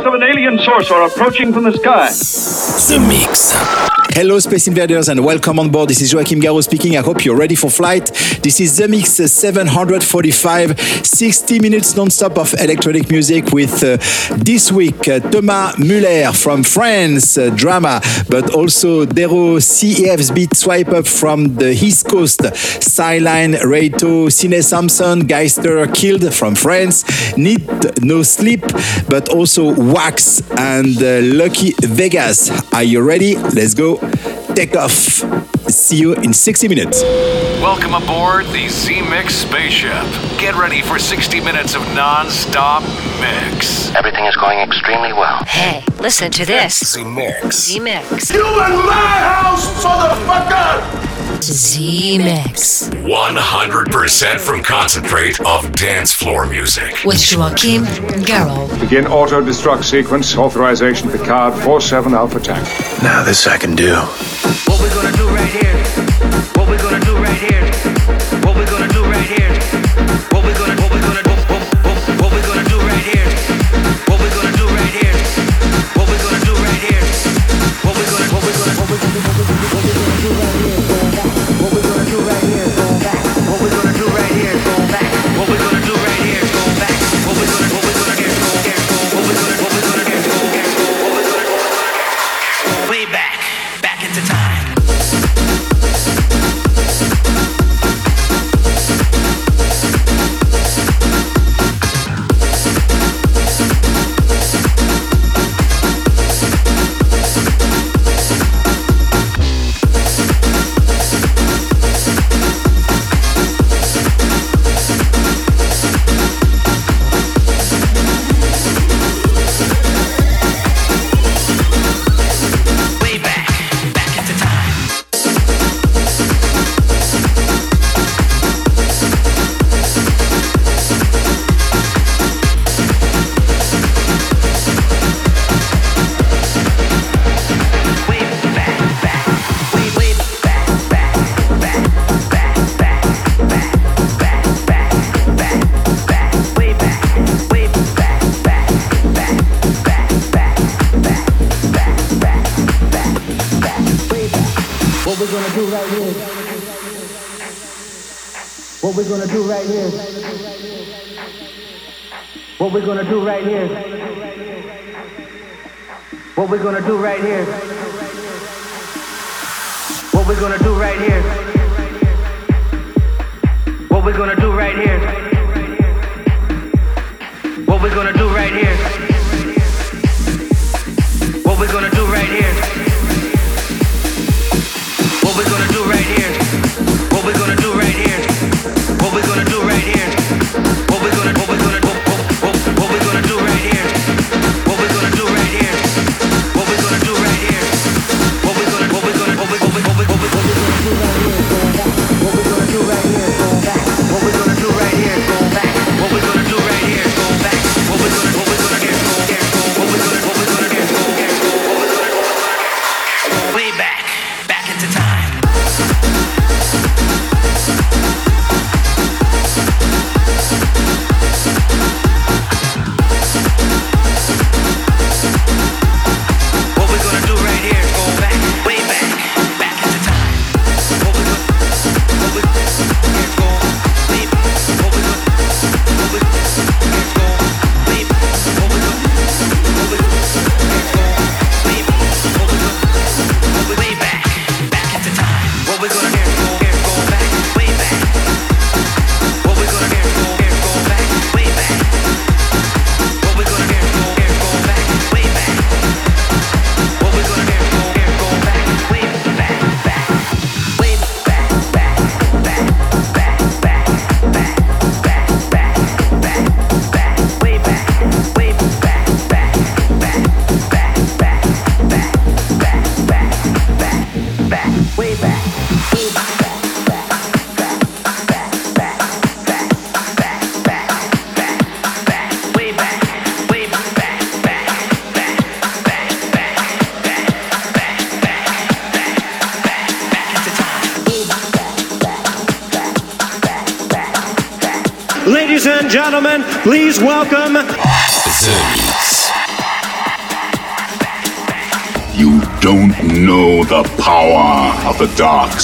Of an alien source are approaching from the sky. The Mix. Hello, Space Invaders, and welcome on board. This is Joachim Garraud speaking. I hope you're ready for flight. This is The Mix 745, 60 minutes non-stop of electronic music with uh, this week uh, Thomas Muller from France, uh, drama, but also Dero CEF's beat swipe up from the East Coast, Sideline, Reito, Cine Samson, Geister Killed from France, Need No Sleep, but also Wax and uh, Lucky Vegas. Are you ready? Let's go. Take off. See you in 60 minutes. Welcome aboard the Zemixx spaceship. Get ready for 60 minutes of non stop mix. Everything is going extremely well. Hey, listen to this. The Mix. Zemixx. You in my house, motherfucker! Zemixx. 100% from concentrate of dance floor music. With Joachim Garraud. Begin auto destruct sequence. Authorization Picard 47 Alpha Tank. Now this I can do. What we're gonna do right here?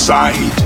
Side.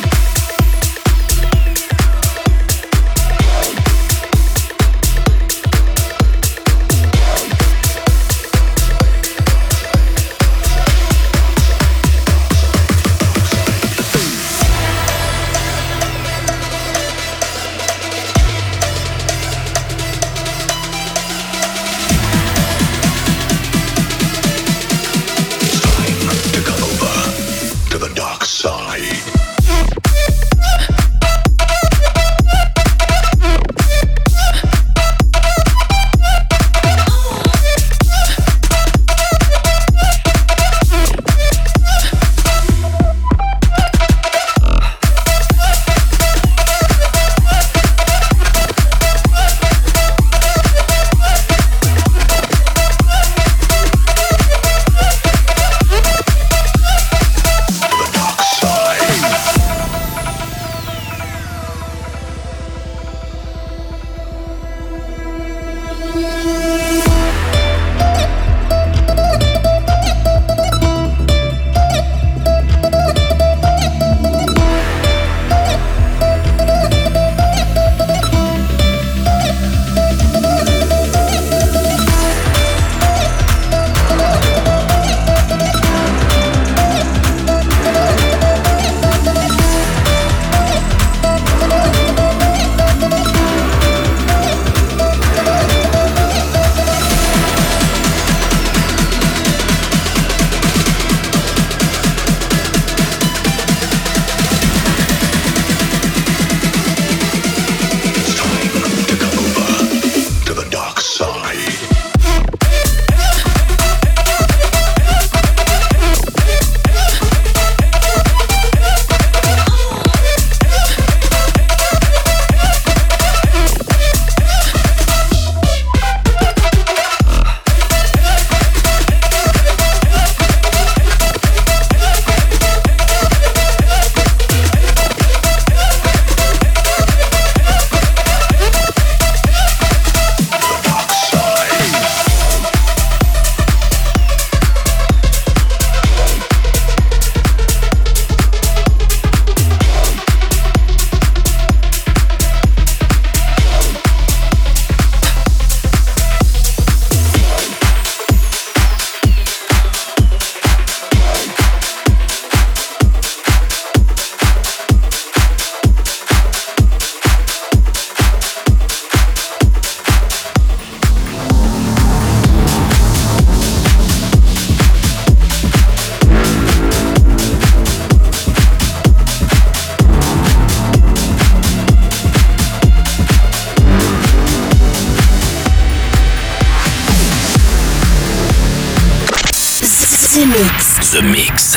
The Mix. The Mix.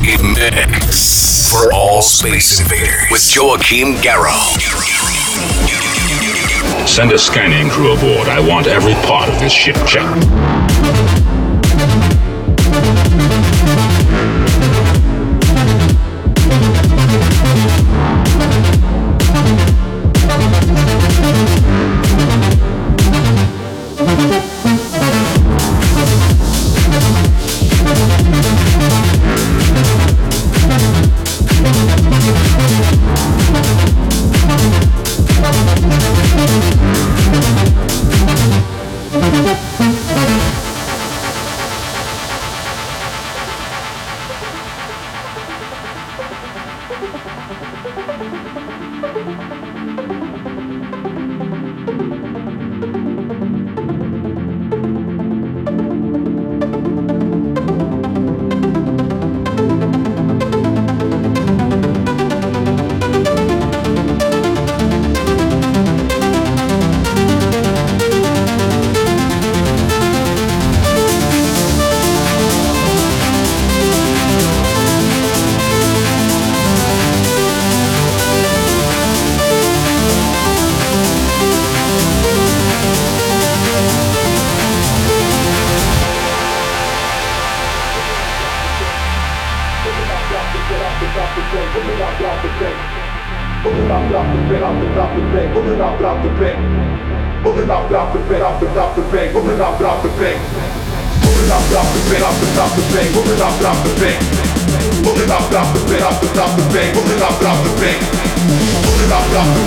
The Mix. For all Space Invaders. With Joachim Garraud. Send a scanning crew aboard. I want every part of this ship checked. Want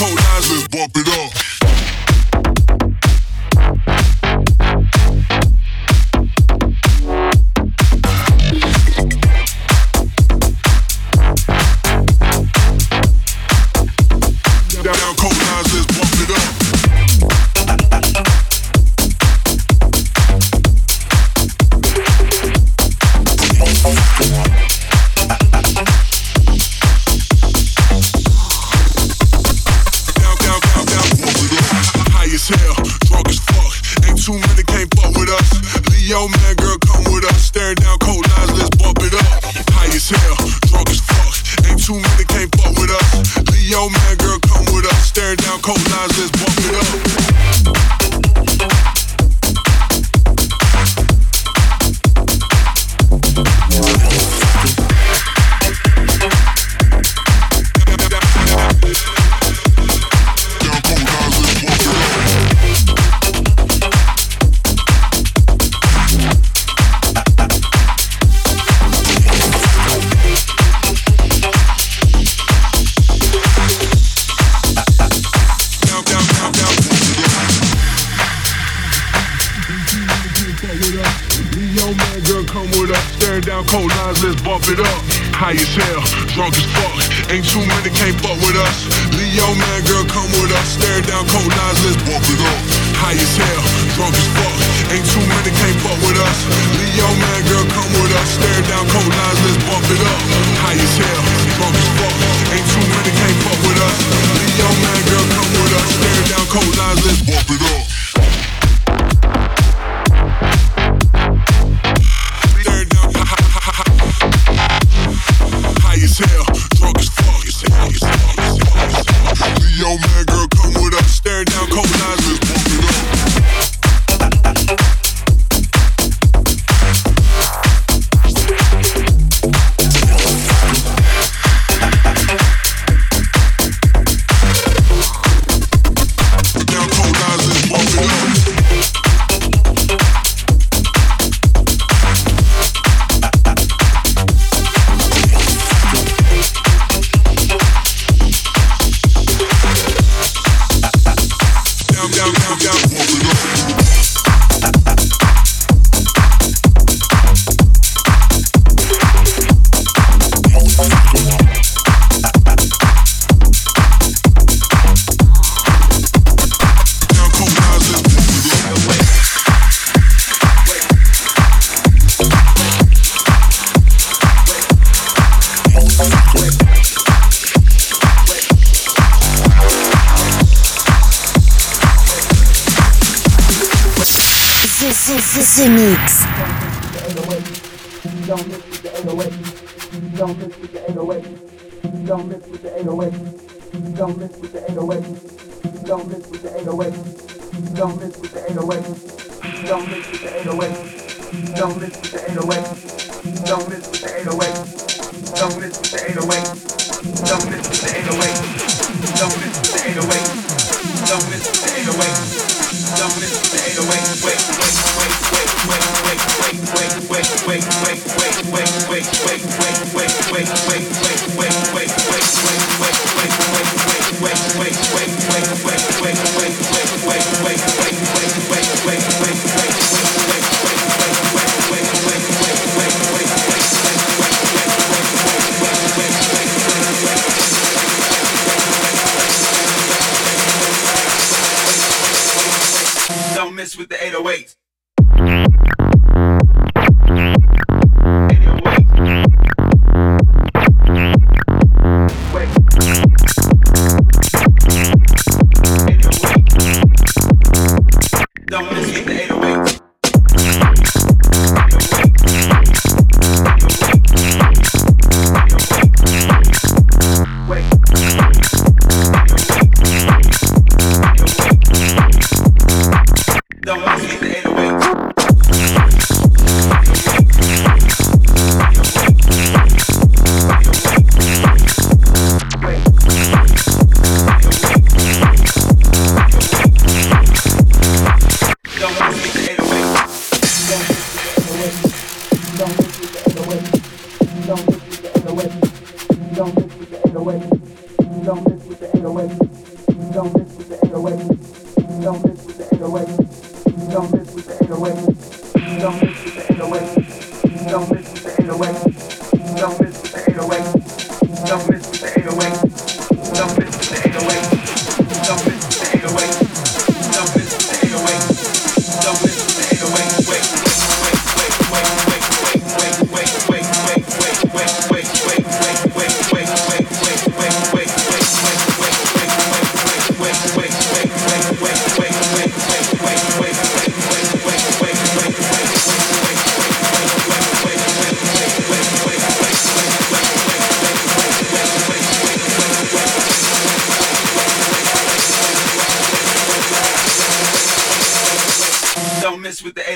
Down, down.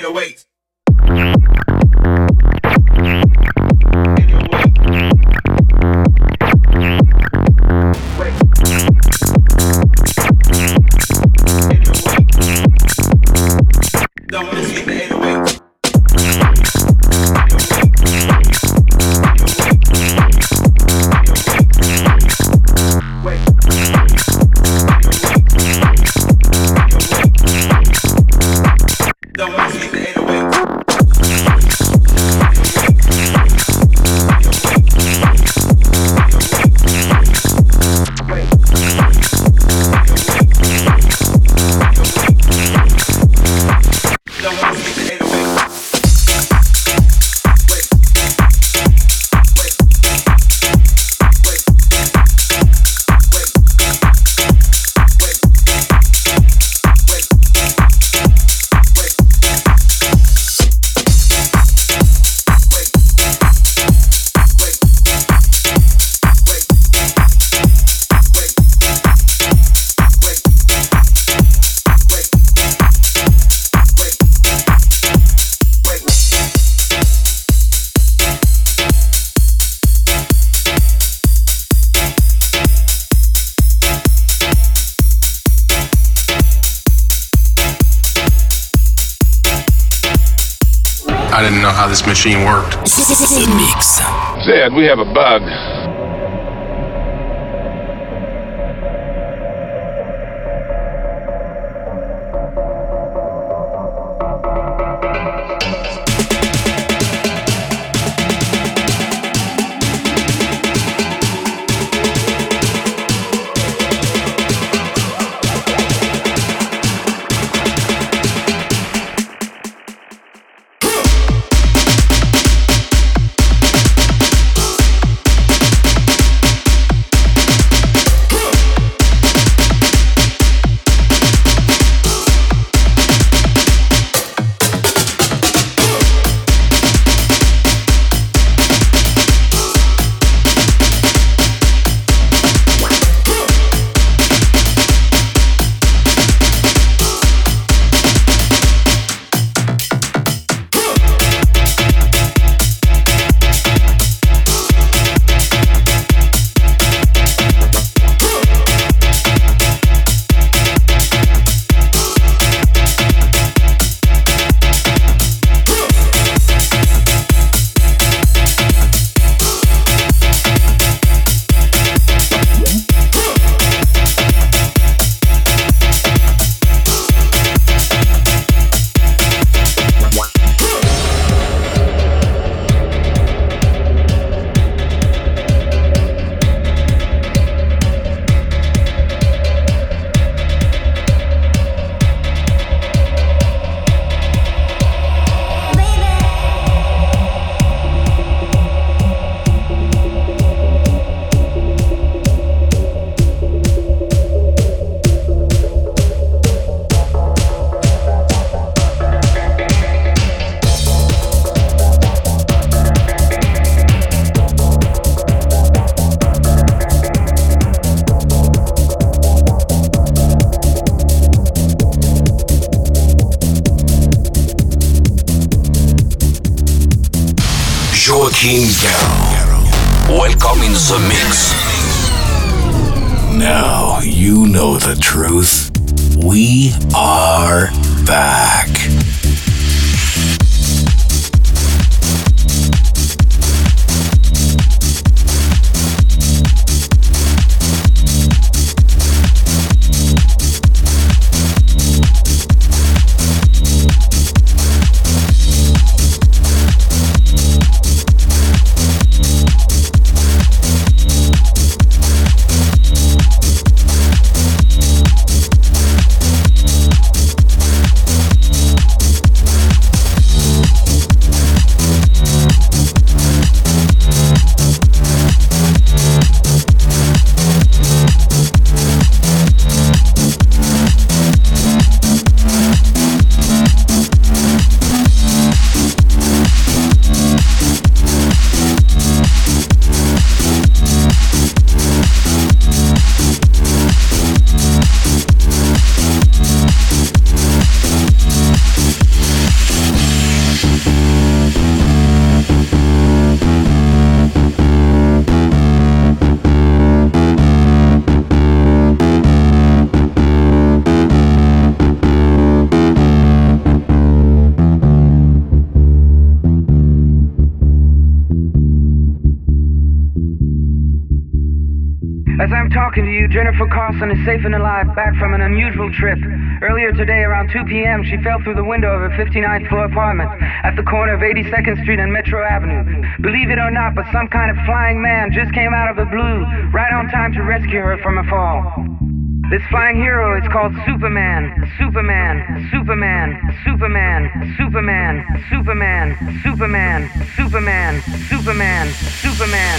to wait. We have a bug. Welcome in the mix. Now you know the truth. We are back. Carlson is safe and alive back from an unusual trip. Earlier today, around 2 p.m., she fell through the window of her 59th floor apartment at the corner of 82nd Street and Metro Avenue. Believe it or not, but some kind of flying man just came out of the blue, right on time to rescue her from a fall. This flying hero is called Superman, Superman, Superman, Superman, Superman, Superman, Superman, Superman, Superman, Superman.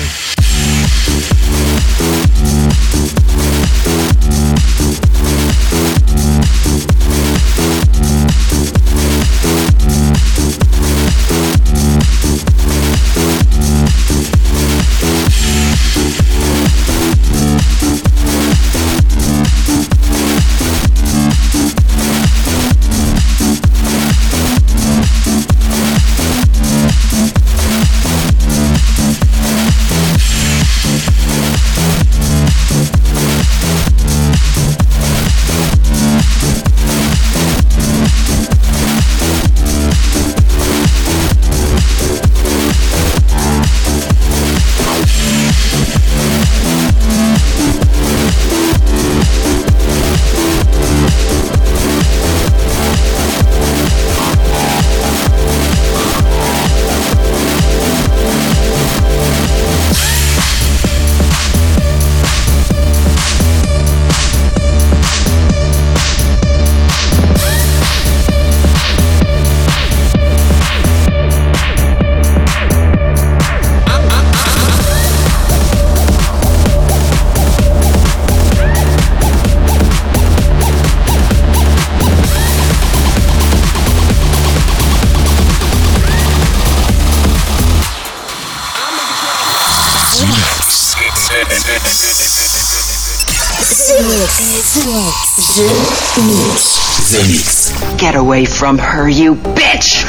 The Mix. Get away from her, you bitch!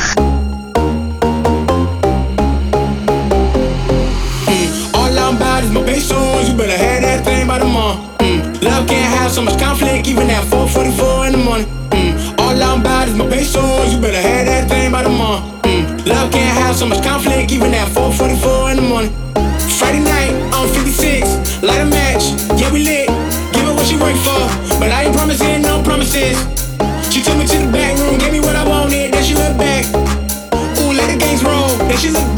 All I'm about is my songs. You better have that thing by the morning. Mm. Love can't have so much conflict, even at 4:44 in the morning. Mm. All I'm about is my songs. You better have that thing by the morning. Mm. Love can't have so much conflict, even at 4:44 Asian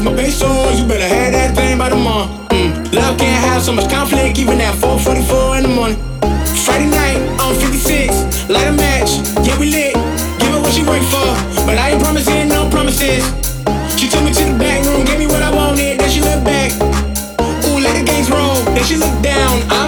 My bass songs. You better have that thing by the morning. Mm. Love can't have so much conflict, even at 4:44 in the morning. Friday night I'm 56, light a match. Yeah, we lit. Give her what she work for, but I ain't promising no promises. She took me to the back room, gave me what I wanted. Then she looked back. Ooh, let the games roll. Then she looked down. I'm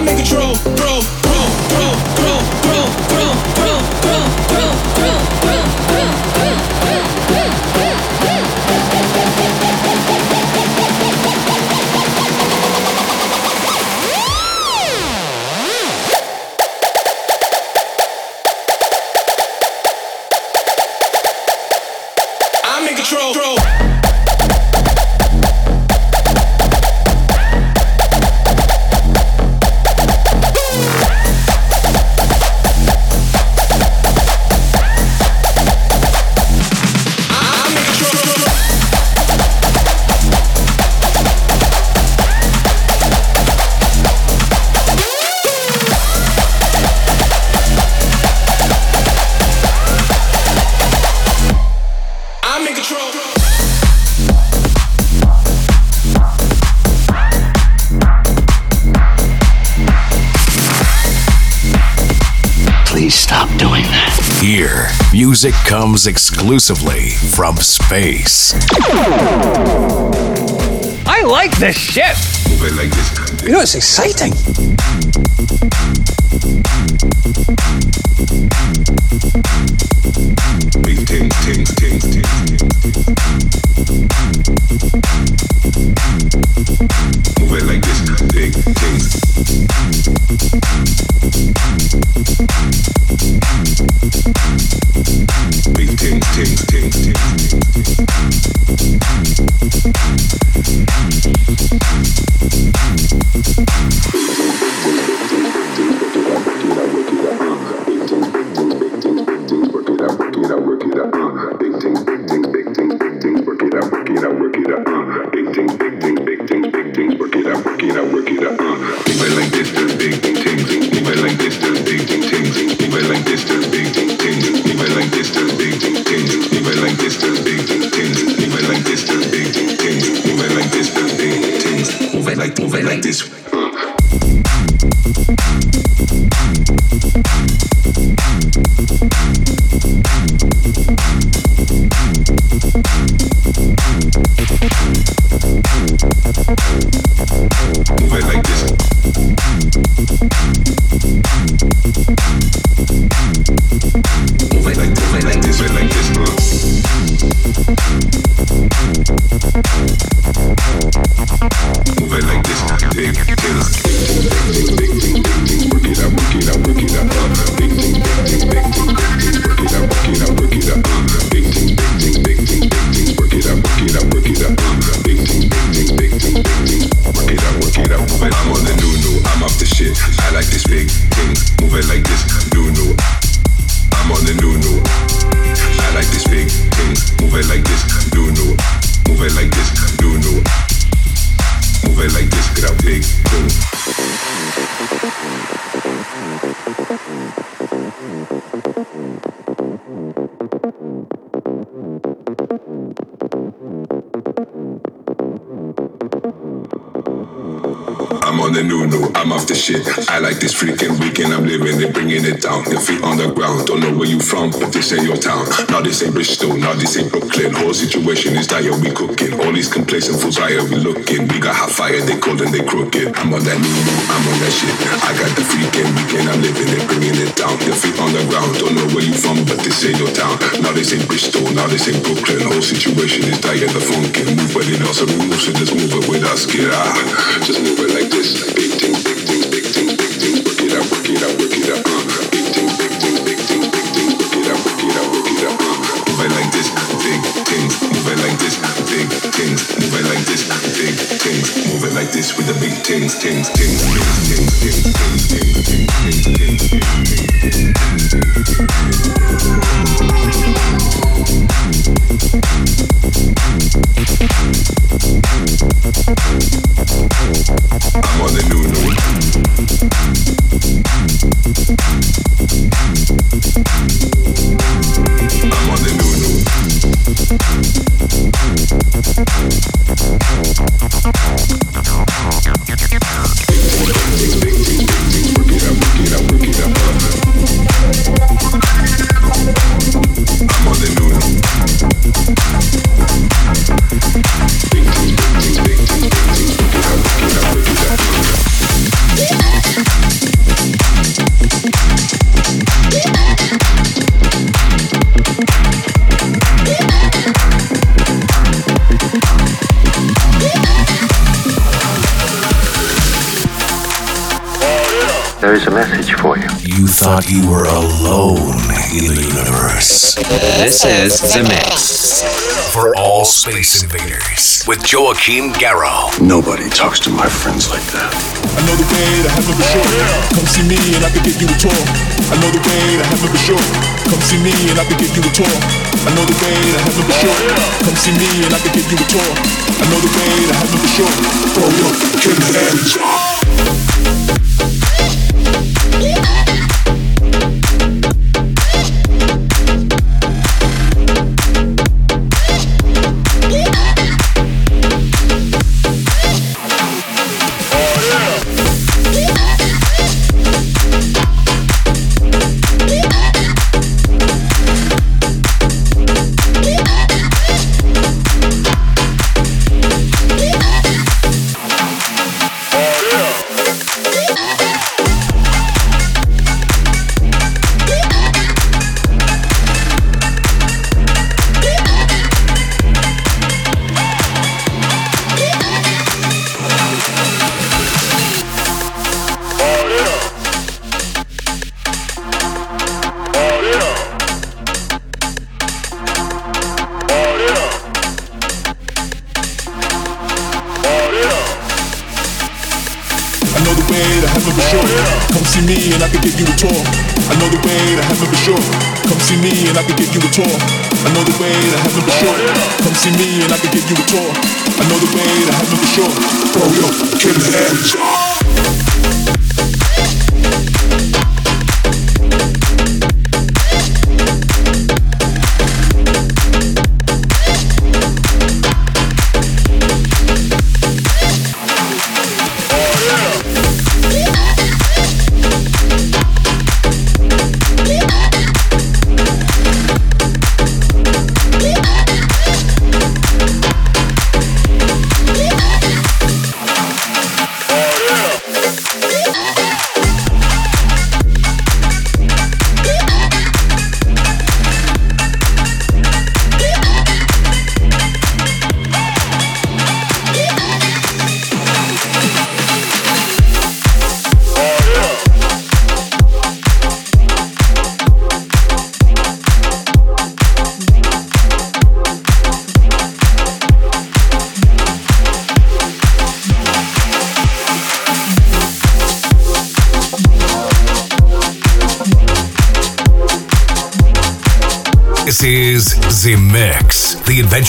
music comes exclusively from space. I like this shit. You know, it's exciting. On the new new, I'm off the shit. I like this freaking weekend, I'm living it, bringing it down. Your feet on the ground, don't know where you from, but this ain't your town. Now this ain't Bristol, now this ain't Brooklyn. Whole situation is dire, we cooking. All these complacent fools higher, we looking. We got hot fire, they cold and they crooked. I'm on that new new, I'm on that shit. I got the freaking weekend, I'm living it, bringing it down. Your feet on the ground, don't know where you from, but this ain't your town. Now this ain't Bristol, now this ain't Brooklyn. Whole situation is dire, the funkin'. Move, but it also remove, so just move it with us, get out. Ah, just move it like this an addicting things. Move it like this, big things. Move it like this with the big things, things, things, things, things, things, things, things, things, things, things, I'm on the new new. There is a message for you. You thought you were alone in the universe. This is The Mix. For all space invaders with Joachim Garraud. Nobody talks to my friends like that. I know the way to heaven for sure. Come see me and I can give you a tour. I know the way to heaven for sure. Come see me and I can give you a tour. I know the way to heaven for sure. Come see me and I can give you a tour. I know the way to heaven for sure. Throw your fucking hands up.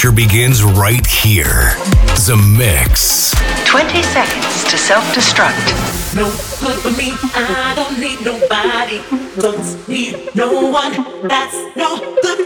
adventure begins right here. The Mix. 20 seconds to self destruct. No good for me. I don't need nobody. Don't need no one. That's no good.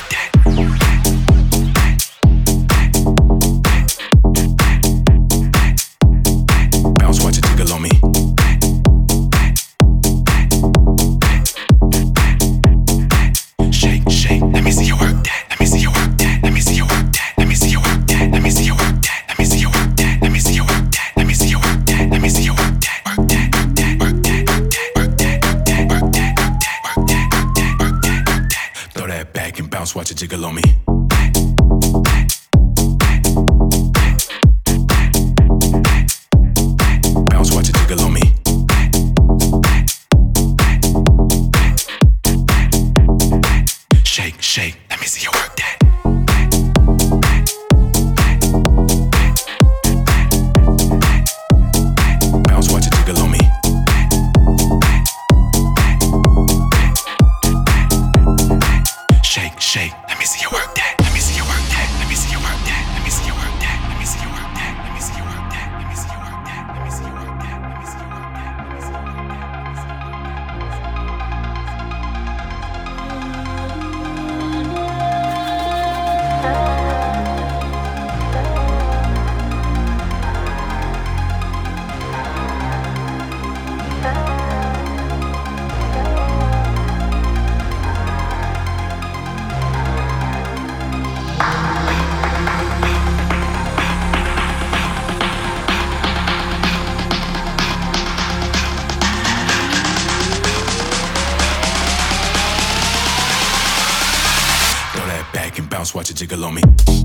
watch it jiggle on me.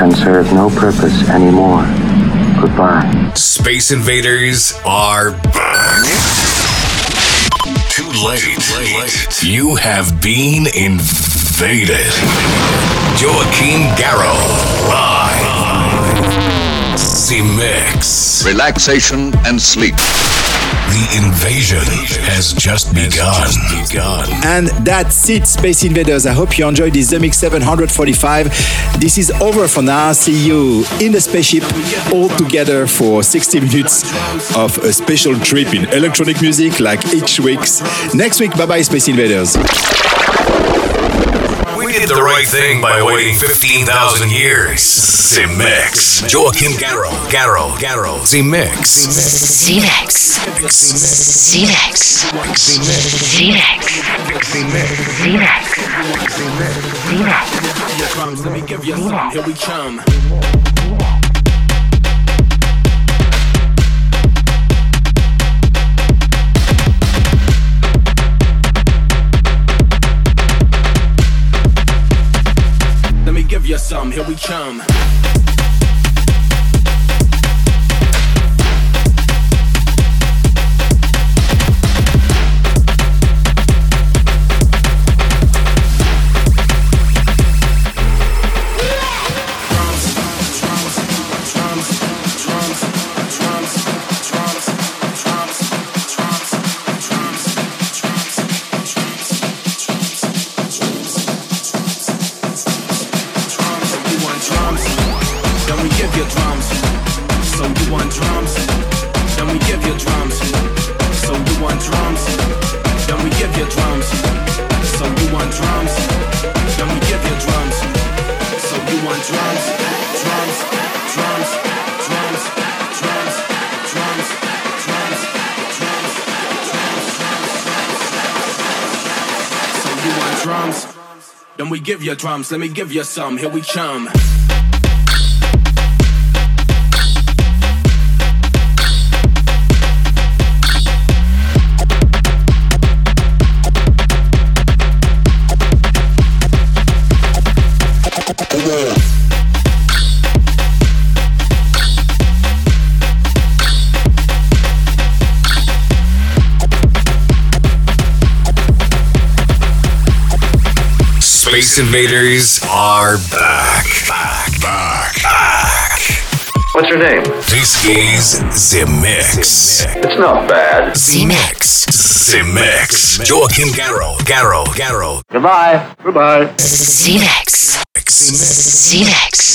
Conversation can serve no purpose anymore. Goodbye. Space Invaders are back. Too late. You have been invaded. Joachim Garraud live. Zemixx. Relaxation and sleep. The invasion has just begun. And that's it, Space Invaders. I hope you enjoyed this Zemixx 745. This is over for now. See you in the spaceship all together for 60 minutes of a special trip in electronic music like each week. Next week, bye bye, Space Invaders. We did the right thing by waiting 15,000 years. Zemixx. Joachim Garraud. Garraud. Garraud. Zemixx. Zemixx. Zemixx. Zemixx. Zemixx. Drums, let me give you some. Here we come. Some. Here we come. Then we give you drums. Let me give you some. Here we come. Space Invaders are back. Back. Back. Back. What's your name? This is Zemixx. It's not bad. Zemixx. Zemixx. Joachim Garraud. Garraud. Garraud. Goodbye. Goodbye. Zemixx. Zemixx.